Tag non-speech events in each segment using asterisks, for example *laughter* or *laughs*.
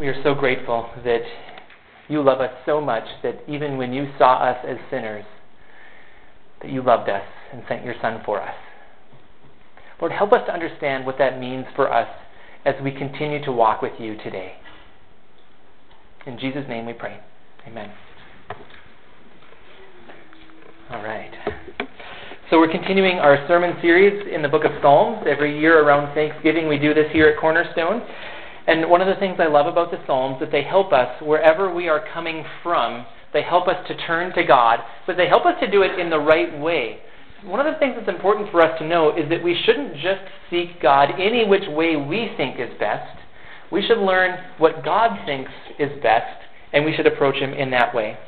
We are so grateful that you love us so much that even when you saw us as sinners, that you loved us and sent your Son for us. Lord, help us to understand what that means for us as we continue to walk with you today. In Jesus' name we pray. Amen. All right. So we're continuing our sermon series in the book of Psalms. Every year around Thanksgiving, we do this here at Cornerstone. And one of the things I love about the Psalms is that they help us wherever we are coming from. They help us to turn to God, but they help us to do it in the right way. One of the things that's important for us to know is that we shouldn't just seek God any which way we think is best. We should learn what God thinks is best, and we should approach Him in that way.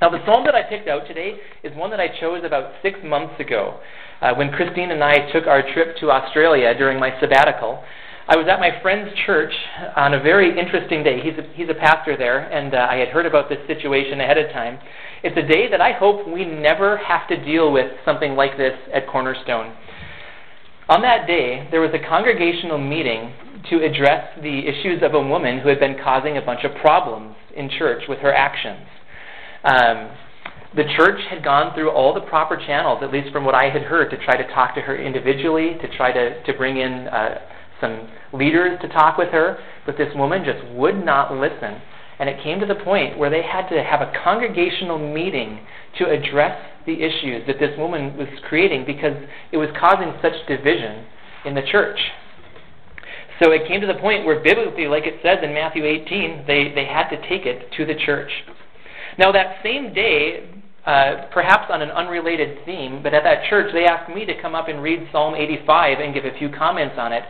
Now, the psalm that I picked out today is one that I chose about six months ago uh, when Christine and I took our trip to Australia during my sabbatical. I was at my friend's church on a very interesting day. He's a, he's a pastor there, and uh, I had heard about this situation ahead of time. It's a day that I hope we never have to deal with something like this at Cornerstone. On that day, there was a congregational meeting to address the issues of a woman who had been causing a bunch of problems in church with her actions. Um, the church had gone through all the proper channels, at least from what I had heard, to try to talk to her individually, to try to, to bring in uh, some leaders to talk with her, but this woman just would not listen. And it came to the point where they had to have a congregational meeting to address the issues that this woman was creating because it was causing such division in the church. So it came to the point where biblically, like it says in Matthew 18, they, they had to take it to the church. Now, that same day, uh, perhaps on an unrelated theme, but at that church, they asked me to come up and read Psalm 85 and give a few comments on it.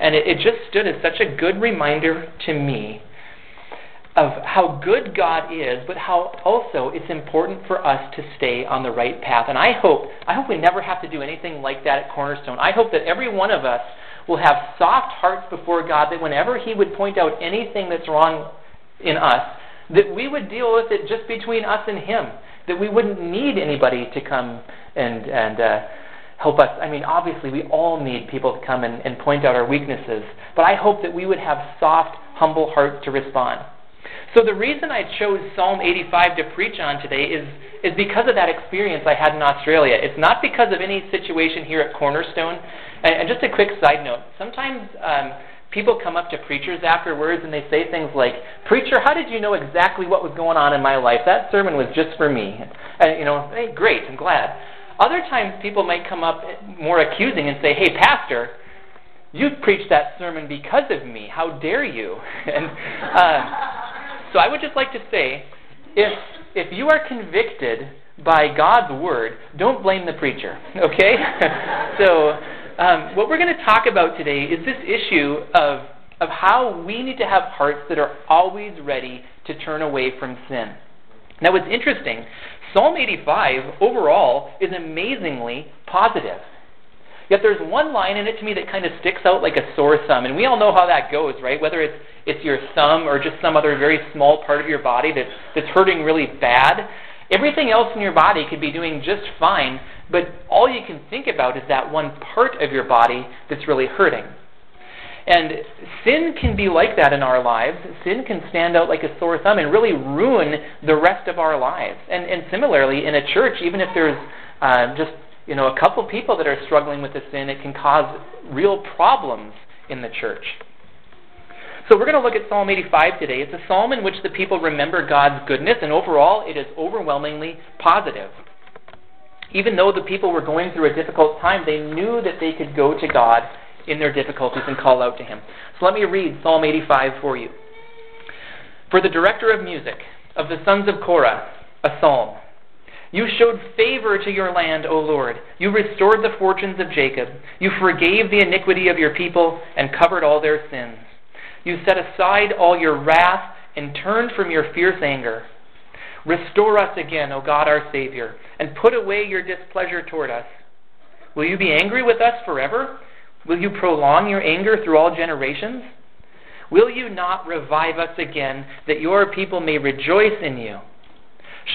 And it, it just stood as such a good reminder to me of how good God is, but how also it's important for us to stay on the right path. And I hope, I hope we never have to do anything like that at Cornerstone. I hope that every one of us will have soft hearts before God, that whenever He would point out anything that's wrong in us, that we would deal with it just between us and Him. That we wouldn't need anybody to come and and uh, help us. I mean, obviously, we all need people to come and, and point out our weaknesses. But I hope that we would have soft, humble hearts to respond. So the reason I chose Psalm 85 to preach on today is, is because of that experience I had in Australia. It's not because of any situation here at Cornerstone. And, and just a quick side note sometimes um, people come up to preachers afterwards and they say things like, Preacher, how did you know exactly what was going on in my life? That sermon was just for me. And, you know, hey, great, I'm glad. Other times people might come up more accusing and say, Hey, Pastor, you preached that sermon because of me. How dare you? *laughs* And uh, so I would just like to say, if if you are convicted by God's word, don't blame the preacher. *laughs* Okay? *laughs* so um, what we're going to talk about today is this issue of, of how we need to have hearts that are always ready to turn away from sin. Now, what's interesting, Psalm 85 overall is amazingly positive. Yet there's one line in it to me that kind of sticks out like a sore thumb, and we all know how that goes, right? Whether it's it's your thumb or just some other very small part of your body that's that's hurting really bad. Everything else in your body could be doing just fine, but all you can think about is that one part of your body that's really hurting. And sin can be like that in our lives. Sin can stand out like a sore thumb and really ruin the rest of our lives. And, and similarly, in a church, even if there's uh, just you know a couple people that are struggling with the sin, it can cause real problems in the church. So we're going to look at Psalm 85 today. It's a psalm in which the people remember God's goodness, and overall, it is overwhelmingly positive. Even though the people were going through a difficult time, they knew that they could go to God in their difficulties and call out to Him. So let me read Psalm 85 for you. For the director of music, of the sons of Korah, a psalm. You showed favor to your land, O Lord. You restored the fortunes of Jacob. You forgave the iniquity of your people and covered all their sins. You set aside all your wrath and turned from your fierce anger. Restore us again, O God our Savior, and put away your displeasure toward us. Will you be angry with us forever? Will you prolong your anger through all generations? Will you not revive us again, that your people may rejoice in you?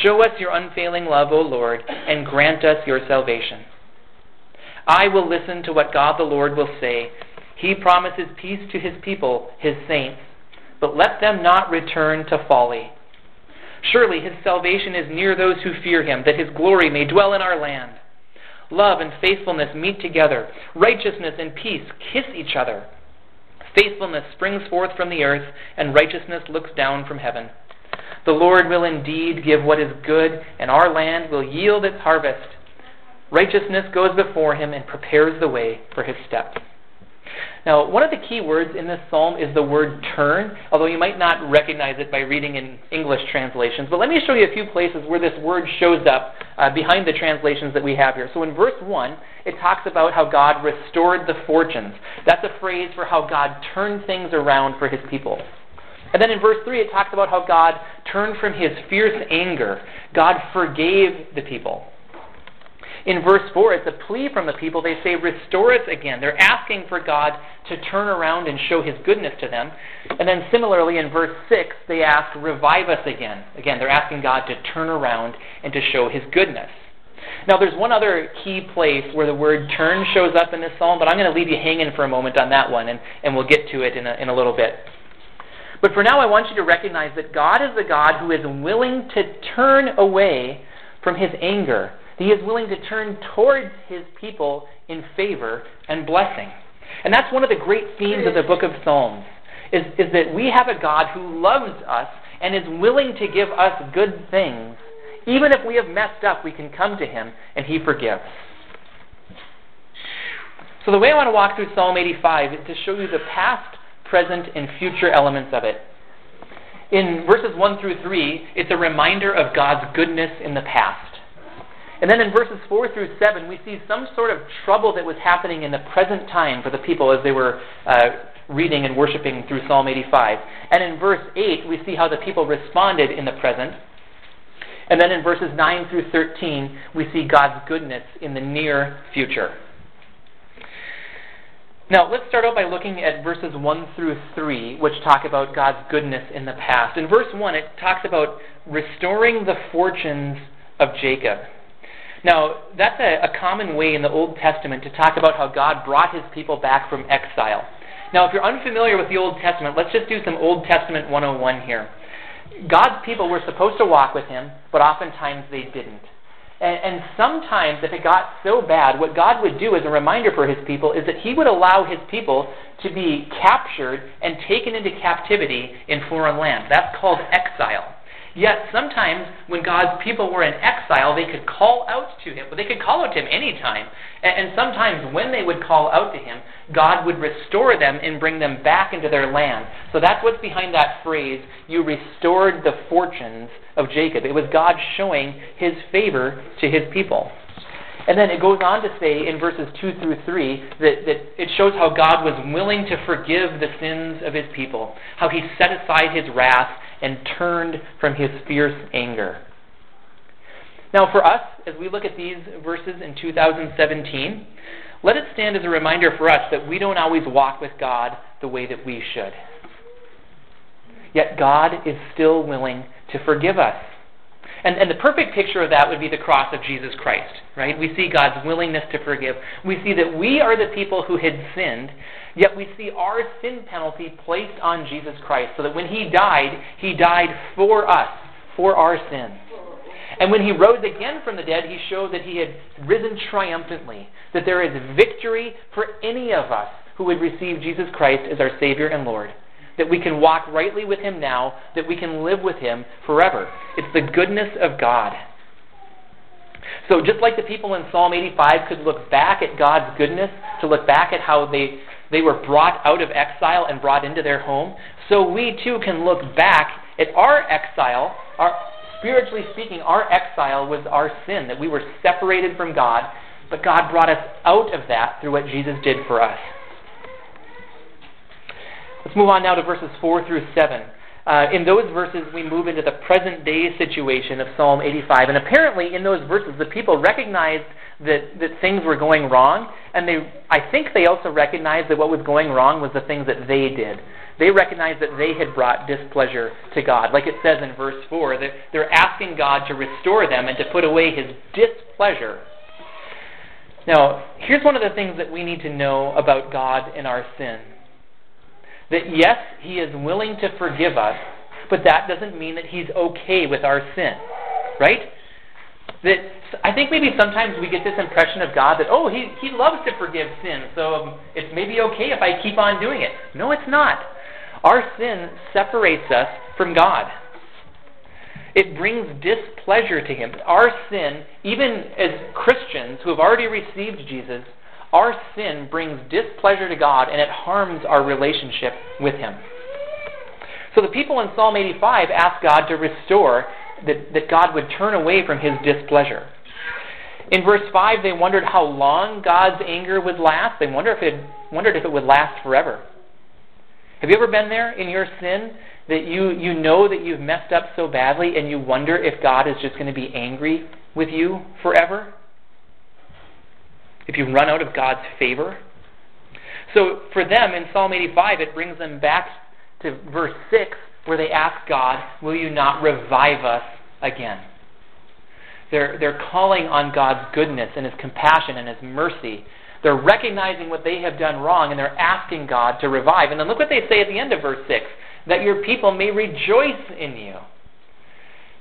Show us your unfailing love, O Lord, and grant us your salvation. I will listen to what God the Lord will say he promises peace to his people, his saints. but let them not return to folly. Surely his salvation is near those who fear him, that his glory may dwell in our land. Love and faithfulness meet together. Righteousness and peace kiss each other. Faithfulness springs forth from the earth, and righteousness looks down from heaven. The Lord will indeed give what is good, and our land will yield its harvest. Righteousness goes before him and prepares the way for his steps. Now, one of the key words in this psalm is the word turn, although you might not recognize it by reading in English translations. But let me show you a few places where this word shows up uh, behind the translations that we have here. So in verse 1, it talks about how God restored the fortunes. That's a phrase for how God turned things around for his people. And then in verse 3, it talks about how God turned from his fierce anger. God forgave the people. In verse 4, it's a plea from the people. They say, Restore us again. They're asking for God to turn around and show his goodness to them. And then similarly, in verse 6, they ask, Revive us again. Again, they're asking God to turn around and to show his goodness. Now, there's one other key place where the word turn shows up in this psalm, but I'm going to leave you hanging for a moment on that one, and, and we'll get to it in a, in a little bit. But for now, I want you to recognize that God is a God who is willing to turn away from his anger he is willing to turn towards his people in favor and blessing. And that's one of the great themes of the book of Psalms, is, is that we have a God who loves us and is willing to give us good things. Even if we have messed up, we can come to him and he forgives. So the way I want to walk through Psalm 85 is to show you the past, present, and future elements of it. In verses 1 through 3, it's a reminder of God's goodness in the past. And then in verses 4 through 7, we see some sort of trouble that was happening in the present time for the people as they were uh, reading and worshiping through Psalm 85. And in verse 8, we see how the people responded in the present. And then in verses 9 through 13, we see God's goodness in the near future. Now, let's start out by looking at verses 1 through 3, which talk about God's goodness in the past. In verse 1, it talks about restoring the fortunes of Jacob. Now, that's a, a common way in the Old Testament to talk about how God brought his people back from exile. Now, if you're unfamiliar with the Old Testament, let's just do some Old Testament 101 here. God's people were supposed to walk with him, but oftentimes they didn't. And, and, sometimes, if it got so bad, what God would do as a reminder for his people is that he would allow his people to be captured and taken into captivity in foreign lands. That's called exile. Yet sometimes when God's people were in exile, they could call out to him. They could call out to him anytime. And, and sometimes when they would call out to him, God would restore them and bring them back into their land. So that's what's behind that phrase, you restored the fortunes of Jacob. It was God showing his favor to his people. And then it goes on to say in verses 2 through 3 that, that it shows how God was willing to forgive the sins of his people, how he set aside his wrath and turned from his fierce anger. Now, for us, as we look at these verses in 2017, let it stand as a reminder for us that we don't always walk with God the way that we should. Yet God is still willing to forgive us. And, and the perfect picture of that would be the cross of Jesus Christ, right? We see God's willingness to forgive. We see that we are the people who had sinned, Yet we see our sin penalty placed on Jesus Christ, so that when he died, he died for us, for our sins. And when he rose again from the dead, he showed that he had risen triumphantly, that there is victory for any of us who would receive Jesus Christ as our Savior and Lord. That we can walk rightly with him now, that we can live with him forever. It's the goodness of God. So, just like the people in Psalm 85 could look back at God's goodness, to look back at how they they were brought out of exile and brought into their home. So we too can look back at our exile, our spiritually speaking, our exile was our sin, that we were separated from God, but God brought us out of that through what Jesus did for us. Let's move on now to verses 4 through 7. Uh, in those verses, we move into the present day situation of Psalm 85. And apparently, in those verses, the people recognized that, that things were going wrong, and they, I think they also recognized that what was going wrong was the things that they did. They recognized that they had brought displeasure to God. Like it says in verse 4, that they're asking God to restore them and to put away his displeasure. Now, here's one of the things that we need to know about God and our sin That yes, He is willing to forgive us, but that doesn't mean that He's okay with our sin. Right? That I think maybe sometimes we get this impression of God that, oh, He, he loves to forgive sin, so it's maybe okay if I keep on doing it. No, it's not. Our sin separates us from God. It brings displeasure to Him. Our sin, even as Christians who have already received Jesus, our sin brings displeasure to God and it harms our relationship with Him. So the people in Psalm 85 ask God to restore, that, that God would turn away from His displeasure. In verse 5, they wondered how long God's anger would last. They wondered if it, wondered if it would last forever. Have you ever been there in your sin that you, you know that you've messed up so badly and you wonder if God is just going to be angry with you forever? If you run out of God's favor? So for them in Psalm 85, it brings them back to verse 6 where they ask God, Will you not revive us again? They're, they're calling on God's goodness and His compassion and His mercy. They're recognizing what they have done wrong and they're asking God to revive. And then look what they say at the end of verse 6 that your people may rejoice in you.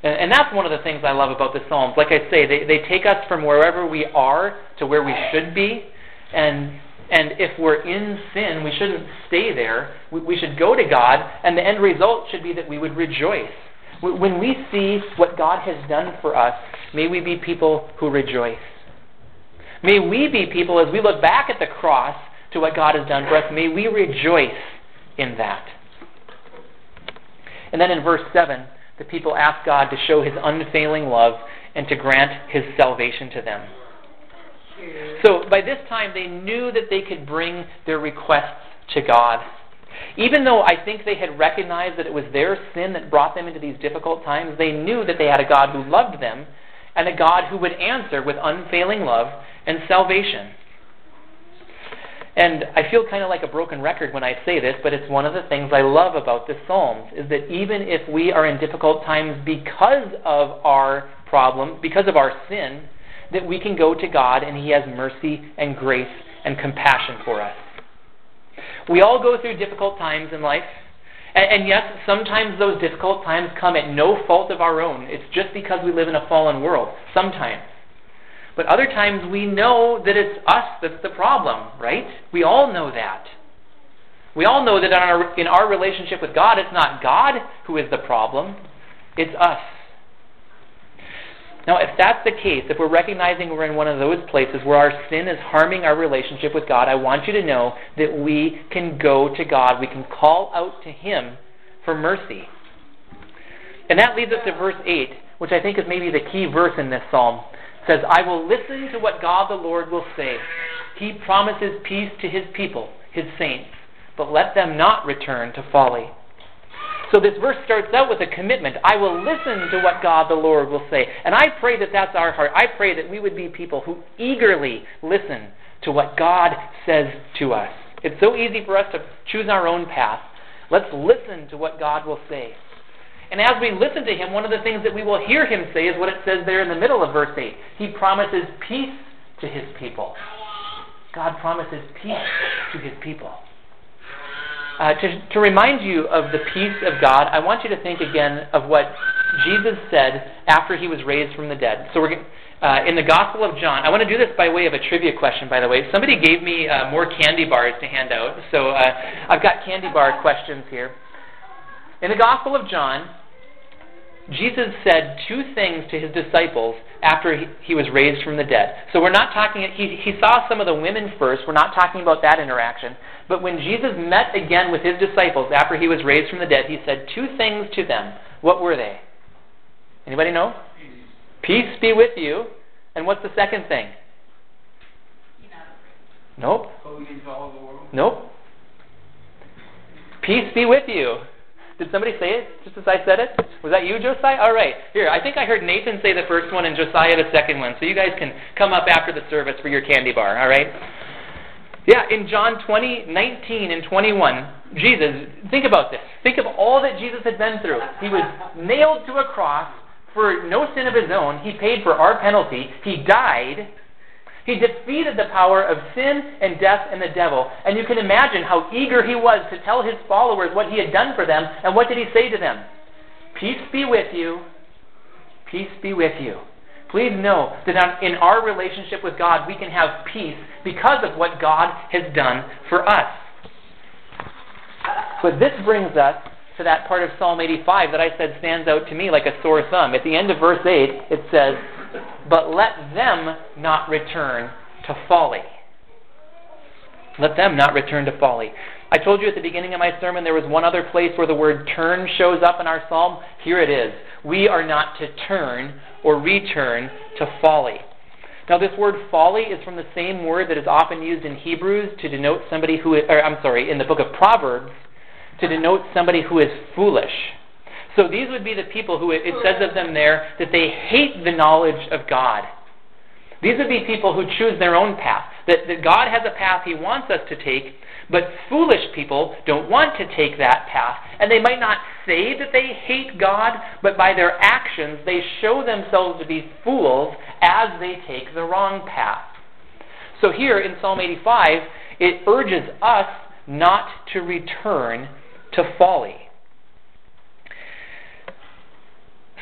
And, and that's one of the things I love about the Psalms. Like I say, they, they take us from wherever we are to where we should be. And, and if we're in sin, we shouldn't stay there. We, we should go to God, and the end result should be that we would rejoice. When we see what God has done for us, may we be people who rejoice. May we be people, as we look back at the cross to what God has done for us, may we rejoice in that. And then in verse 7, the people ask God to show his unfailing love and to grant his salvation to them. So by this time, they knew that they could bring their requests to God. Even though I think they had recognized that it was their sin that brought them into these difficult times, they knew that they had a God who loved them and a God who would answer with unfailing love and salvation. And I feel kind of like a broken record when I say this, but it's one of the things I love about the Psalms is that even if we are in difficult times because of our problem, because of our sin, that we can go to God and He has mercy and grace and compassion for us. We all go through difficult times in life. And, and yes, sometimes those difficult times come at no fault of our own. It's just because we live in a fallen world. Sometimes. But other times we know that it's us that's the problem, right? We all know that. We all know that in our, in our relationship with God, it's not God who is the problem, it's us. Now, if that's the case, if we're recognizing we're in one of those places where our sin is harming our relationship with God, I want you to know that we can go to God. We can call out to Him for mercy. And that leads us to verse 8, which I think is maybe the key verse in this psalm says, I will listen to what God the Lord will say. He promises peace to his people, his saints, but let them not return to folly. So this verse starts out with a commitment. I will listen to what God the Lord will say. And I pray that that's our heart. I pray that we would be people who eagerly listen to what God says to us. It's so easy for us to choose our own path. Let's listen to what God will say. And as we listen to him, one of the things that we will hear him say is what it says there in the middle of verse 8. He promises peace to his people. God promises peace to his people. Uh, to, to remind you of the peace of God, I want you to think again of what Jesus said after he was raised from the dead. So we're uh, in the Gospel of John. I want to do this by way of a trivia question, by the way. Somebody gave me uh, more candy bars to hand out, so uh, I've got candy bar questions here. In the Gospel of John, Jesus said two things to his disciples after he, he, was raised from the dead. So we're not talking, he, he saw some of the women first. We're not talking about that interaction. But when Jesus met again with his disciples after he was raised from the dead, he said two things to them. What were they? Anybody know? Peace, Peace be with you. And what's the second thing? Nope. Nope. Peace be with you. Did somebody say it just as I said it? Was that you, Josiah? All right. Here, I think I heard Nathan say the first one and Josiah the second one. So you guys can come up after the service for your candy bar, all right? Yeah, in John 20, 19 and 21, Jesus, think about this. Think of all that Jesus had been through. He was nailed to a cross for no sin of his own. He paid for our penalty. He died. He defeated the power of sin and death and the devil. And you can imagine how eager he was to tell his followers what he had done for them. And what did he say to them? Peace be with you. Peace be with you. Please know that in our relationship with God, we can have peace because of what God has done for us. But this brings us to that part of Psalm 85 that I said stands out to me like a sore thumb. At the end of verse 8, it says, But let them not return to folly. Let them not return to folly. I told you at the beginning of my sermon there was one other place where the word turn shows up in our psalm. Here it is. We are not to turn or return to folly. Now, this word folly is from the same word that is often used in Hebrews to denote somebody who, or I'm sorry, in the book of Proverbs to denote somebody who is foolish. So these would be the people who it says of them there that they hate the knowledge of God. These would be people who choose their own path. That, that God has a path He wants us to take, but foolish people don't want to take that path. And they might not say that they hate God, but by their actions they show themselves to be fools as they take the wrong path. So here in Psalm 85, it urges us not to return to folly.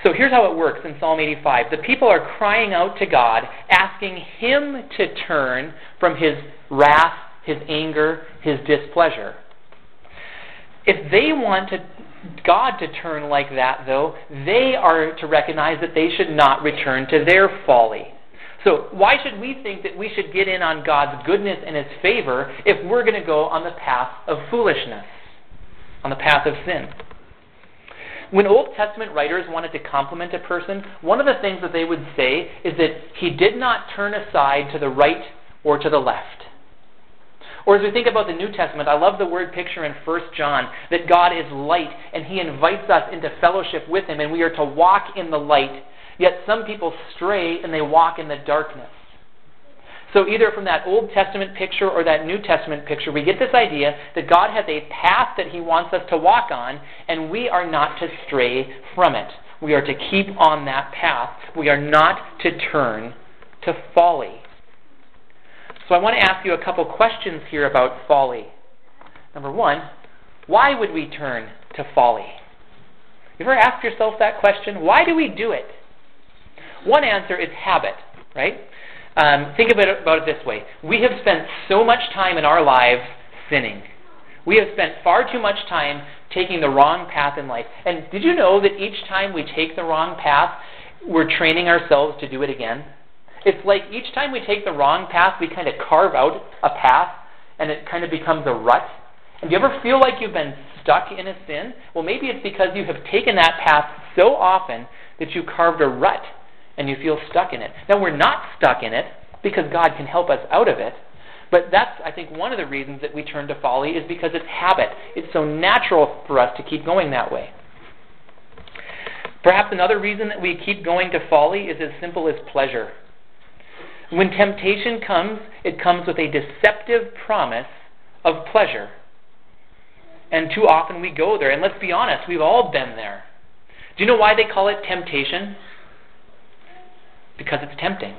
So here's how it works in Psalm 85. The people are crying out to God, asking Him to turn from His wrath, His anger, His displeasure. If they want to, God to turn like that, though, they are to recognize that they should not return to their folly. So, why should we think that we should get in on God's goodness and His favor if we're going to go on the path of foolishness, on the path of sin? When Old Testament writers wanted to compliment a person, one of the things that they would say is that he did not turn aside to the right or to the left. Or as we think about the New Testament, I love the word picture in 1 John that God is light and he invites us into fellowship with him and we are to walk in the light. Yet some people stray and they walk in the darkness. So, either from that Old Testament picture or that New Testament picture, we get this idea that God has a path that He wants us to walk on, and we are not to stray from it. We are to keep on that path. We are not to turn to folly. So, I want to ask you a couple questions here about folly. Number one, why would we turn to folly? You ever asked yourself that question? Why do we do it? One answer is habit, right? Um, think about it, about it this way we have spent so much time in our lives sinning. We have spent far too much time taking the wrong path in life. And did you know that each time we take the wrong path, we're training ourselves to do it again? It's like each time we take the wrong path, we kind of carve out a path and it kind of becomes a rut. And do you ever feel like you've been stuck in a sin? Well, maybe it's because you have taken that path so often that you carved a rut and you feel stuck in it. Now, we're not stuck in it because God can help us out of it. But that's, I think, one of the reasons that we turn to folly is because it's habit. It's so natural for us to keep going that way. Perhaps another reason that we keep going to folly is as simple as pleasure. When temptation comes, it comes with a deceptive promise of pleasure. And too often we go there. And let's be honest, we've all been there. Do you know why they call it temptation? Because it's tempting.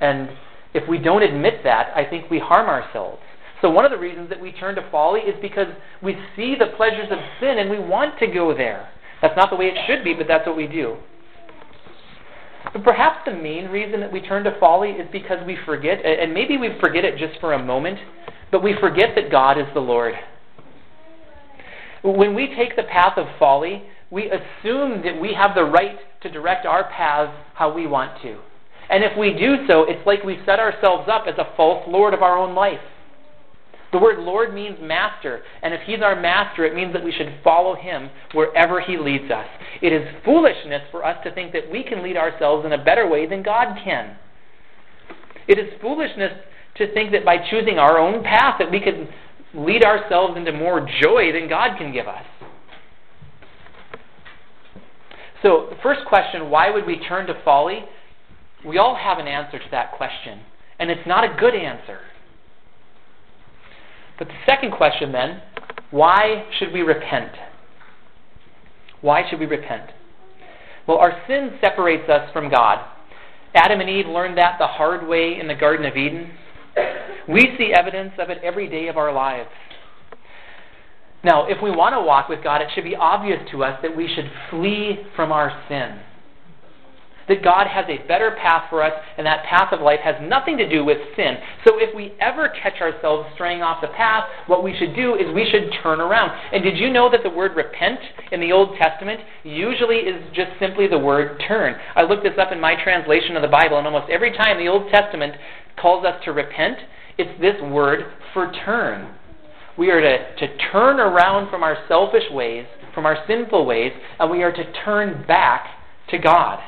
And if we don't admit that, I think we harm ourselves. So, one of the reasons that we turn to folly is because we see the pleasures of sin and we want to go there. That's not the way it should be, but that's what we do. But perhaps the main reason that we turn to folly is because we forget, and maybe we forget it just for a moment, but we forget that God is the Lord. When we take the path of folly, we assume that we have the right to direct our paths how we want to. And if we do so, it's like we set ourselves up as a false Lord of our own life. The word Lord means master, and if He's our master, it means that we should follow Him wherever He leads us. It is foolishness for us to think that we can lead ourselves in a better way than God can. It is foolishness to think that by choosing our own path that we can lead ourselves into more joy than God can give us. So, the first question why would we turn to folly? We all have an answer to that question, and it's not a good answer. But the second question then why should we repent? Why should we repent? Well, our sin separates us from God. Adam and Eve learned that the hard way in the Garden of Eden. We see evidence of it every day of our lives. Now, if we want to walk with God, it should be obvious to us that we should flee from our sin that God has a better path for us, and that path of life has nothing to do with sin. So if we ever catch ourselves straying off the path, what we should do is we should turn around. And did you know that the word repent in the Old Testament usually is just simply the word turn? I looked this up in my translation of the Bible, and almost every time the Old Testament calls us to repent, it's this word for turn. We are to, to turn around from our selfish ways, from our sinful ways, and we are to turn back to God.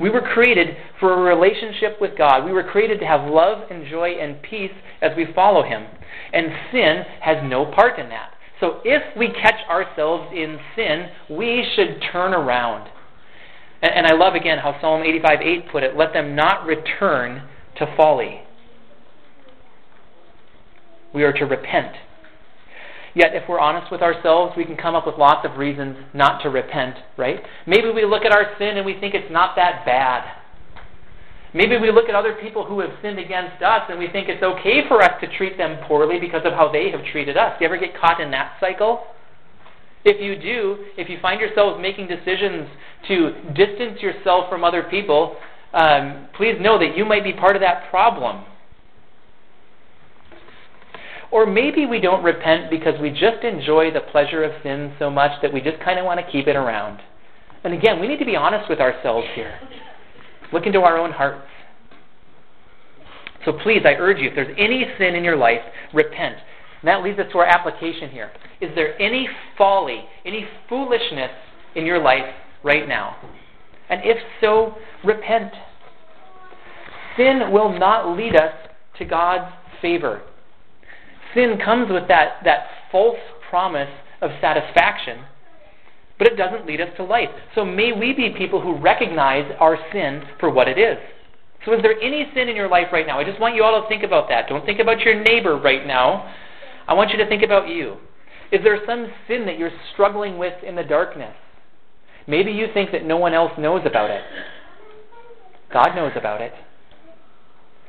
We were created for a relationship with God. We were created to have love and joy and peace as we follow Him. And sin has no part in that. So if we catch ourselves in sin, we should turn around. And, and I love again how Psalm 85 8 put it let them not return to folly. We are to repent. Yet, if we're honest with ourselves, we can come up with lots of reasons not to repent, right? Maybe we look at our sin and we think it's not that bad. Maybe we look at other people who have sinned against us and we think it's okay for us to treat them poorly because of how they have treated us. Do you ever get caught in that cycle? If you do, if you find yourselves making decisions to distance yourself from other people, um, please know that you might be part of that problem. Or maybe we don't repent because we just enjoy the pleasure of sin so much that we just kind of want to keep it around. And again, we need to be honest with ourselves here. Look into our own hearts. So please, I urge you, if there's any sin in your life, repent. And that leads us to our application here. Is there any folly, any foolishness in your life right now? And if so, repent. Sin will not lead us to God's favor sin comes with that, that false promise of satisfaction, but it doesn't lead us to life. So may we be people who recognize our sin for what it is. So is there any sin in your life right now? I just want you all to think about that. Don't think about your neighbor right now. I want you to think about you. Is there some sin that you're struggling with in the darkness? Maybe you think that no one else knows about it. God knows about it.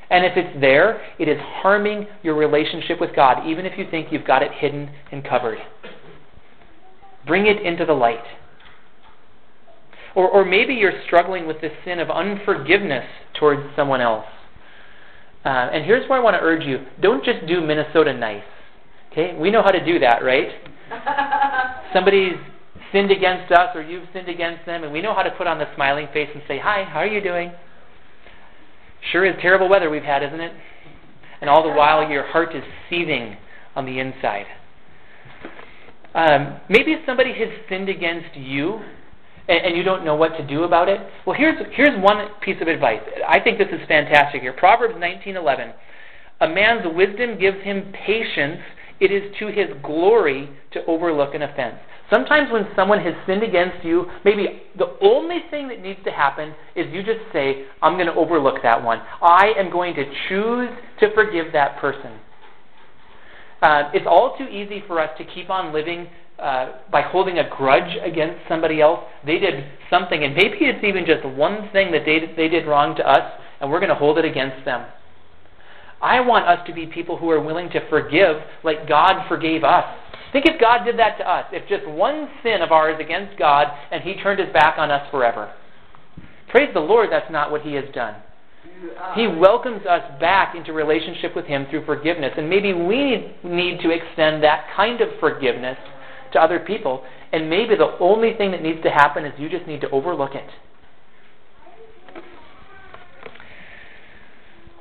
And if it's there, it is harming your relationship with God, even if you think you've got it hidden and covered. Bring it into the light. Or, or maybe you're struggling with the sin of unforgiveness towards someone else. Uh, and here's where I want to urge you don't just do Minnesota nice. Okay? We know how to do that, right? *laughs* Somebody's sinned against us or you've sinned against them, and we know how to put on the smiling face and say, Hi, how are you doing? Sure is terrible weather we've had, isn't it? And all the while, your heart is seething on the inside. Um, maybe somebody has sinned against you and, and, you don't know what to do about it. Well, here's, here's one piece of advice. I think this is fantastic here. Proverbs 19:11. A man's wisdom gives him patience. It is to his glory to overlook an offense. Sometimes when someone has sinned against you, maybe the only thing that needs to happen is you just say, I'm going to overlook that one. I am going to choose to forgive that person. Uh, it's all too easy for us to keep on living uh, by holding a grudge against somebody else. They did something, and maybe it's even just one thing that they, they did wrong to us, and we're going to hold it against them. I want us to be people who are willing to forgive like God forgave us. Think if God did that to us, if just one sin of ours against God and He turned His back on us forever. Praise the Lord, that's not what He has done. He welcomes us back into relationship with Him through forgiveness. And maybe we need to extend that kind of forgiveness to other people. And maybe the only thing that needs to happen is you just need to overlook it.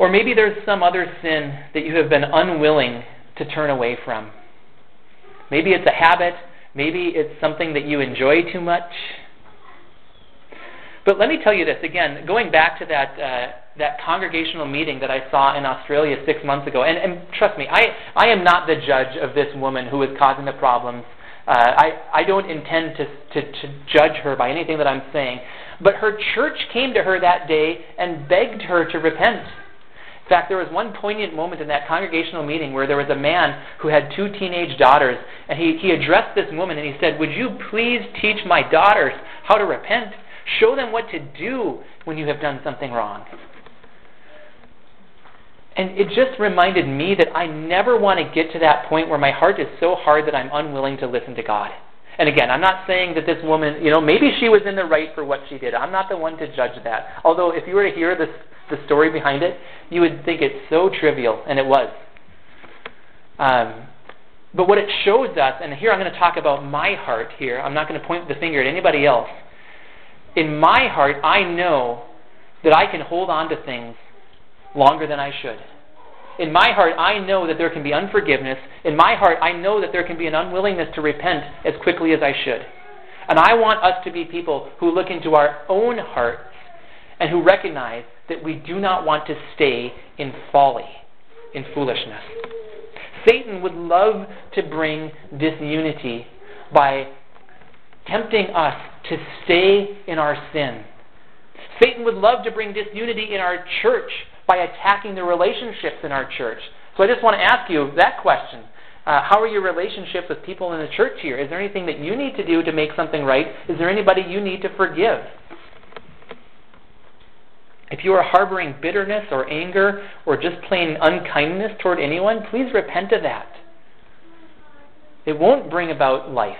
Or maybe there's some other sin that you have been unwilling to turn away from. Maybe it's a habit. Maybe it's something that you enjoy too much. But let me tell you this again, going back to that uh, that congregational meeting that I saw in Australia six months ago, and, and trust me, I I am not the judge of this woman who is causing the problems. Uh, I I don't intend to, to to judge her by anything that I'm saying, but her church came to her that day and begged her to repent. In fact, there was one poignant moment in that congregational meeting where there was a man who had two teenage daughters, and he, he addressed this woman and he said, Would you please teach my daughters how to repent? Show them what to do when you have done something wrong. And it just reminded me that I never want to get to that point where my heart is so hard that I'm unwilling to listen to God. And again, I'm not saying that this woman, you know, maybe she was in the right for what she did. I'm not the one to judge that. Although, if you were to hear this, the story behind it, you would think it's so trivial, and it was. Um, but what it shows us, and here I'm going to talk about my heart here, I'm not going to point the finger at anybody else. In my heart, I know that I can hold on to things longer than I should. In my heart, I know that there can be unforgiveness. In my heart, I know that there can be an unwillingness to repent as quickly as I should. And I want us to be people who look into our own hearts and who recognize that we do not want to stay in folly, in foolishness. Satan would love to bring disunity by tempting us to stay in our sin. Satan would love to bring disunity in our church by attacking the relationships in our church. So I just want to ask you that question. Uh, how are your relationships with people in the church here? Is there anything that you need to do to make something right? Is there anybody you need to forgive? If you are harboring bitterness or anger or just plain unkindness toward anyone, please repent of that. It won't bring about life.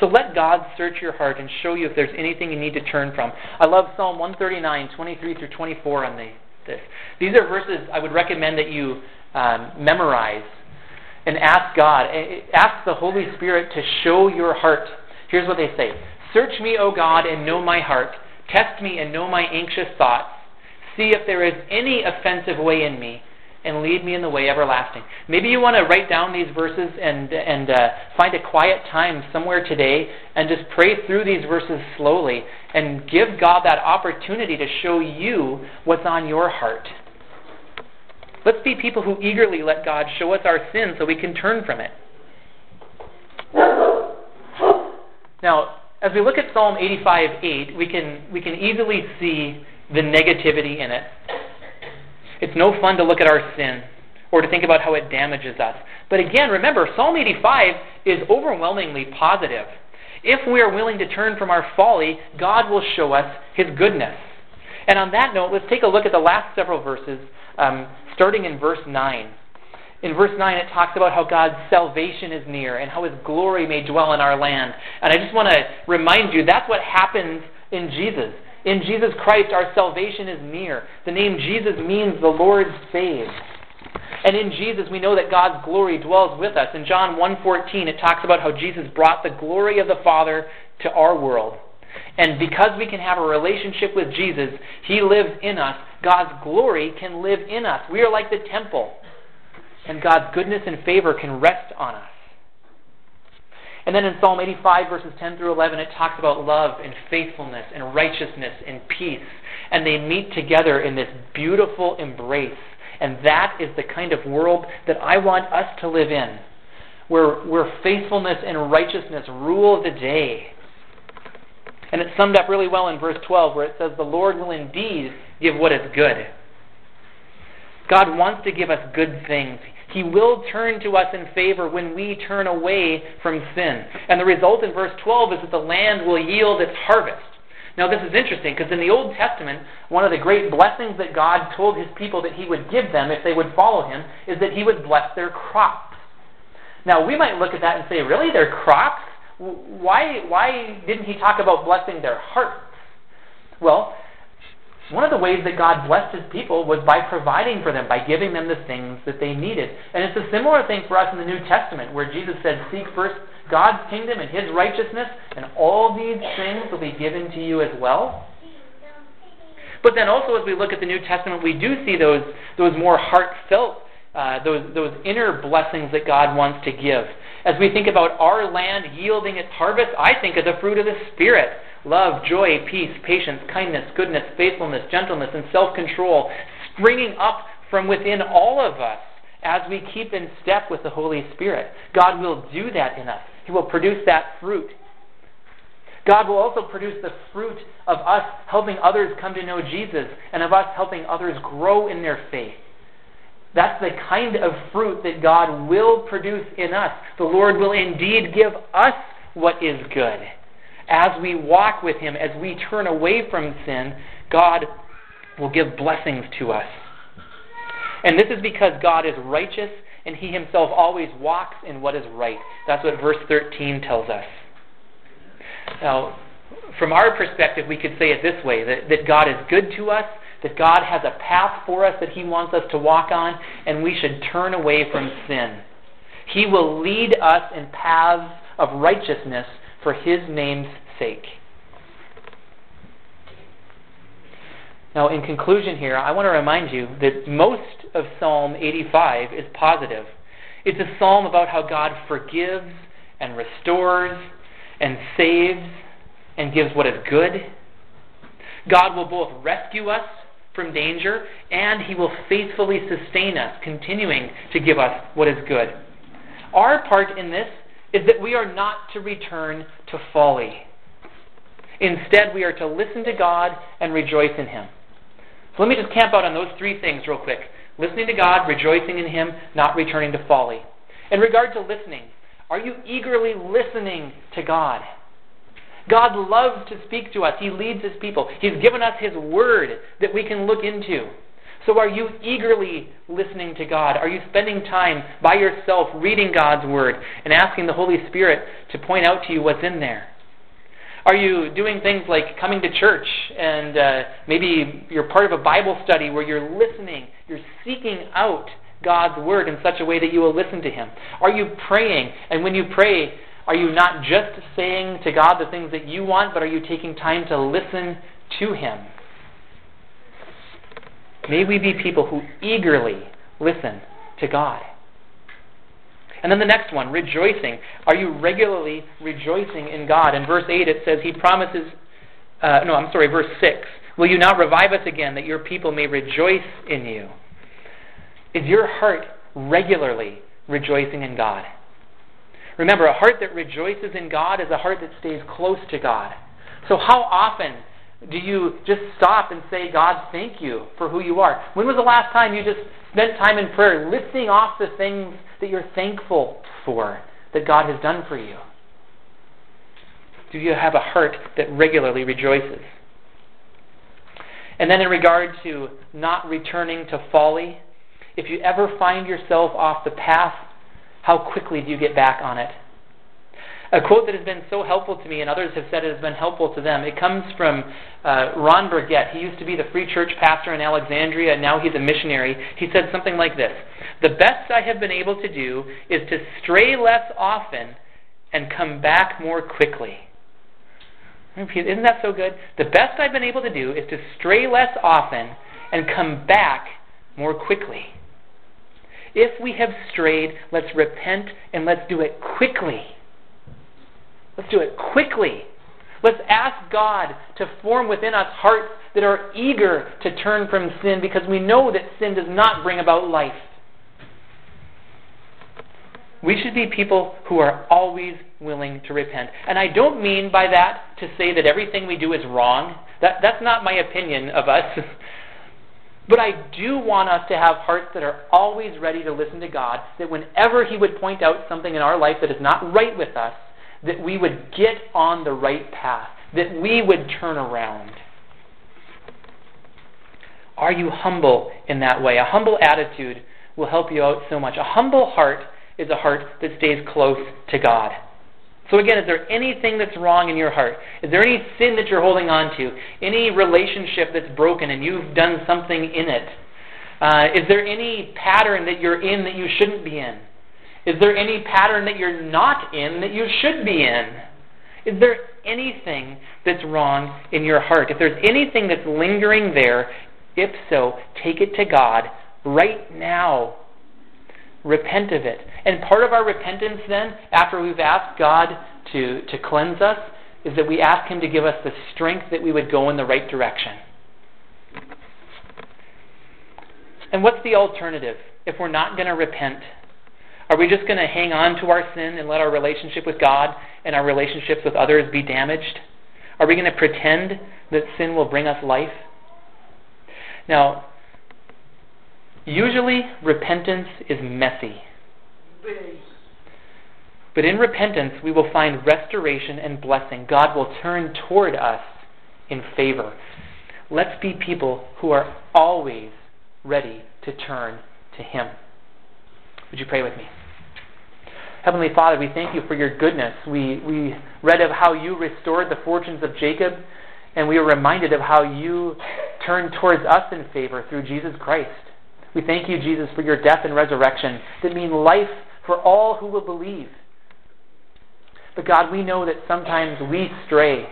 So let God search your heart and show you if there's anything you need to turn from. I love Psalm 139, 23 through 24 on the, this. These are verses I would recommend that you um, memorize and ask God, ask the Holy Spirit to show your heart. Here's what they say Search me, O God, and know my heart. Test me and know my anxious thoughts. See if there is any offensive way in me and lead me in the way everlasting. Maybe you want to write down these verses and and uh, find a quiet time somewhere today and just pray through these verses slowly and give God that opportunity to show you what's on your heart. Let's be people who eagerly let God show us our sin so we can turn from it. Now, as we look at Psalm 85 8, we can, we can easily see the negativity in it. It's no fun to look at our sin or to think about how it damages us. But again, remember, Psalm 85 is overwhelmingly positive. If we are willing to turn from our folly, God will show us His goodness. And on that note, let's take a look at the last several verses, um, starting in verse 9. In verse 9, it talks about how God's salvation is near and how His glory may dwell in our land. And I just want to remind you that's what happens in Jesus. In Jesus Christ, our salvation is near. The name Jesus means the Lord saves. And in Jesus, we know that God's glory dwells with us. In John 1.14, it talks about how Jesus brought the glory of the Father to our world. And because we can have a relationship with Jesus, He lives in us. God's glory can live in us. We are like the temple. And God's goodness and favor can rest on us. And then in Psalm 85, verses 10 through 11, it talks about love and faithfulness and righteousness and peace. And they meet together in this beautiful embrace. And that is the kind of world that I want us to live in, where, where faithfulness and righteousness rule the day. And it's summed up really well in verse 12, where it says, The Lord will indeed give what is good. God wants to give us good things. He will turn to us in favor when we turn away from sin. And the result in verse 12 is that the land will yield its harvest. Now, this is interesting because in the Old Testament, one of the great blessings that God told his people that he would give them if they would follow him is that he would bless their crops. Now, we might look at that and say, really? Their crops? Why, why didn't he talk about blessing their hearts? Well, one of the ways that God blessed his people was by providing for them, by giving them the things that they needed. And it's a similar thing for us in the New Testament, where Jesus said, Seek first God's kingdom and his righteousness, and all these things will be given to you as well. But then also, as we look at the New Testament, we do see those, those more heartfelt, uh, those, those inner blessings that God wants to give. As we think about our land yielding its harvest, I think of the fruit of the Spirit love, joy, peace, patience, kindness, goodness, faithfulness, gentleness, and self control springing up from within all of us as we keep in step with the Holy Spirit. God will do that in us, He will produce that fruit. God will also produce the fruit of us helping others come to know Jesus and of us helping others grow in their faith. That's the kind of fruit that God will produce in us. The Lord will indeed give us what is good as we walk with Him, as we turn away from sin, God will give blessings to us. And this is because God is righteous and He Himself always walks in what is right. That's what verse 13 tells us. Now, from our perspective, we could say it this way that, that God is good to us, that God has a path for us that He wants us to walk on, and we should turn away from sin. He will lead us in paths of righteousness for His name's sake. Now, in conclusion, here, I want to remind you that most of Psalm 85 is positive. It's a psalm about how God forgives and restores and saves and gives what is good. God will both rescue us from danger and He will faithfully sustain us, continuing to give us what is good. Our part in this is that we are not to return to folly. Instead, we are to listen to God and rejoice in Him. So let me just camp out on those three things real quick listening to God, rejoicing in Him, not returning to folly. In regard to listening, are you eagerly listening to God? God loves to speak to us. He leads His people. He's given us His Word that we can look into. So, are you eagerly listening to God? Are you spending time by yourself reading God's Word and asking the Holy Spirit to point out to you what's in there? Are you doing things like coming to church and uh, maybe you're part of a Bible study where you're listening, you're seeking out God's Word in such a way that you will listen to Him? Are you praying? And when you pray, are you not just saying to God the things that you want, but are you taking time to listen to Him? May we be people who eagerly listen to God. And then the next one, rejoicing. Are you regularly rejoicing in God? In verse 8 it says, He promises, uh, no, I'm sorry, verse 6. Will you not revive us again that your people may rejoice in you? Is your heart regularly rejoicing in God? Remember, a heart that rejoices in God is a heart that stays close to God. So, how often do you just stop and say, God, thank you for who you are? When was the last time you just spent time in prayer listing off the things that you're thankful for that God has done for you? Do you have a heart that regularly rejoices? And then, in regard to not returning to folly, if you ever find yourself off the path, how quickly do you get back on it? A quote that has been so helpful to me, and others have said it has been helpful to them. It comes from uh, Ron Burgett. He used to be the free church pastor in Alexandria, and now he's a missionary. He said something like this The best I have been able to do is to stray less often and come back more quickly. Isn't that so good? The best I've been able to do is to stray less often and come back more quickly. If we have strayed, let's repent and let's do it quickly. Let's do it quickly. Let's ask God to form within us hearts that are eager to turn from sin because we know that sin does not bring about life. We should be people who are always willing to repent. And I don't mean by that to say that everything we do is wrong. That, that's not my opinion of us. *laughs* but I do want us to have hearts that are always ready to listen to God, that whenever He would point out something in our life that is not right with us, that we would get on the right path, that we would turn around. Are you humble in that way? A humble attitude will help you out so much. A humble heart is a heart that stays close to God. So, again, is there anything that's wrong in your heart? Is there any sin that you're holding on to? Any relationship that's broken and you've done something in it? Uh, is there any pattern that you're in that you shouldn't be in? Is there any pattern that you're not in that you should be in? Is there anything that's wrong in your heart? If there's anything that's lingering there, if so, take it to God right now. Repent of it. And part of our repentance then, after we've asked God to, to cleanse us, is that we ask Him to give us the strength that we would go in the right direction. And what's the alternative if we're not going to repent? Are we just going to hang on to our sin and let our relationship with God and our relationships with others be damaged? Are we going to pretend that sin will bring us life? Now, usually repentance is messy. But in repentance, we will find restoration and blessing. God will turn toward us in favor. Let's be people who are always ready to turn to Him. Would you pray with me? Heavenly Father, we thank you for your goodness. We, we read of how you restored the fortunes of Jacob, and we are reminded of how you turned towards us in favor through Jesus Christ. We thank you, Jesus, for your death and resurrection that mean life for all who will believe. But God, we know that sometimes we stray.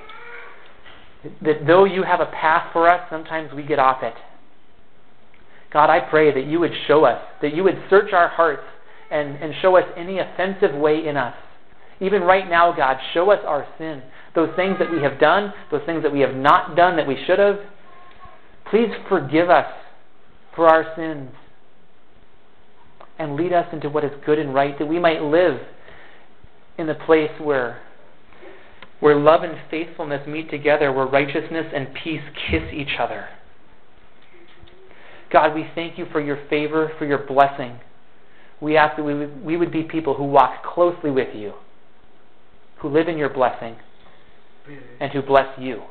That though you have a path for us, sometimes we get off it. God, I pray that you would show us, that you would search our hearts and, and show us any offensive way in us. Even right now, God, show us our sin. Those things that we have done, those things that we have not done that we should have. Please forgive us for our sins and lead us into what is good and right, that we might live in the place where where love and faithfulness meet together, where righteousness and peace kiss each other. God, we thank you for your favor, for your blessing. We ask that we would, we would be people who walk closely with you, who live in your blessing, and who bless you.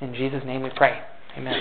In Jesus' name we pray. Amen.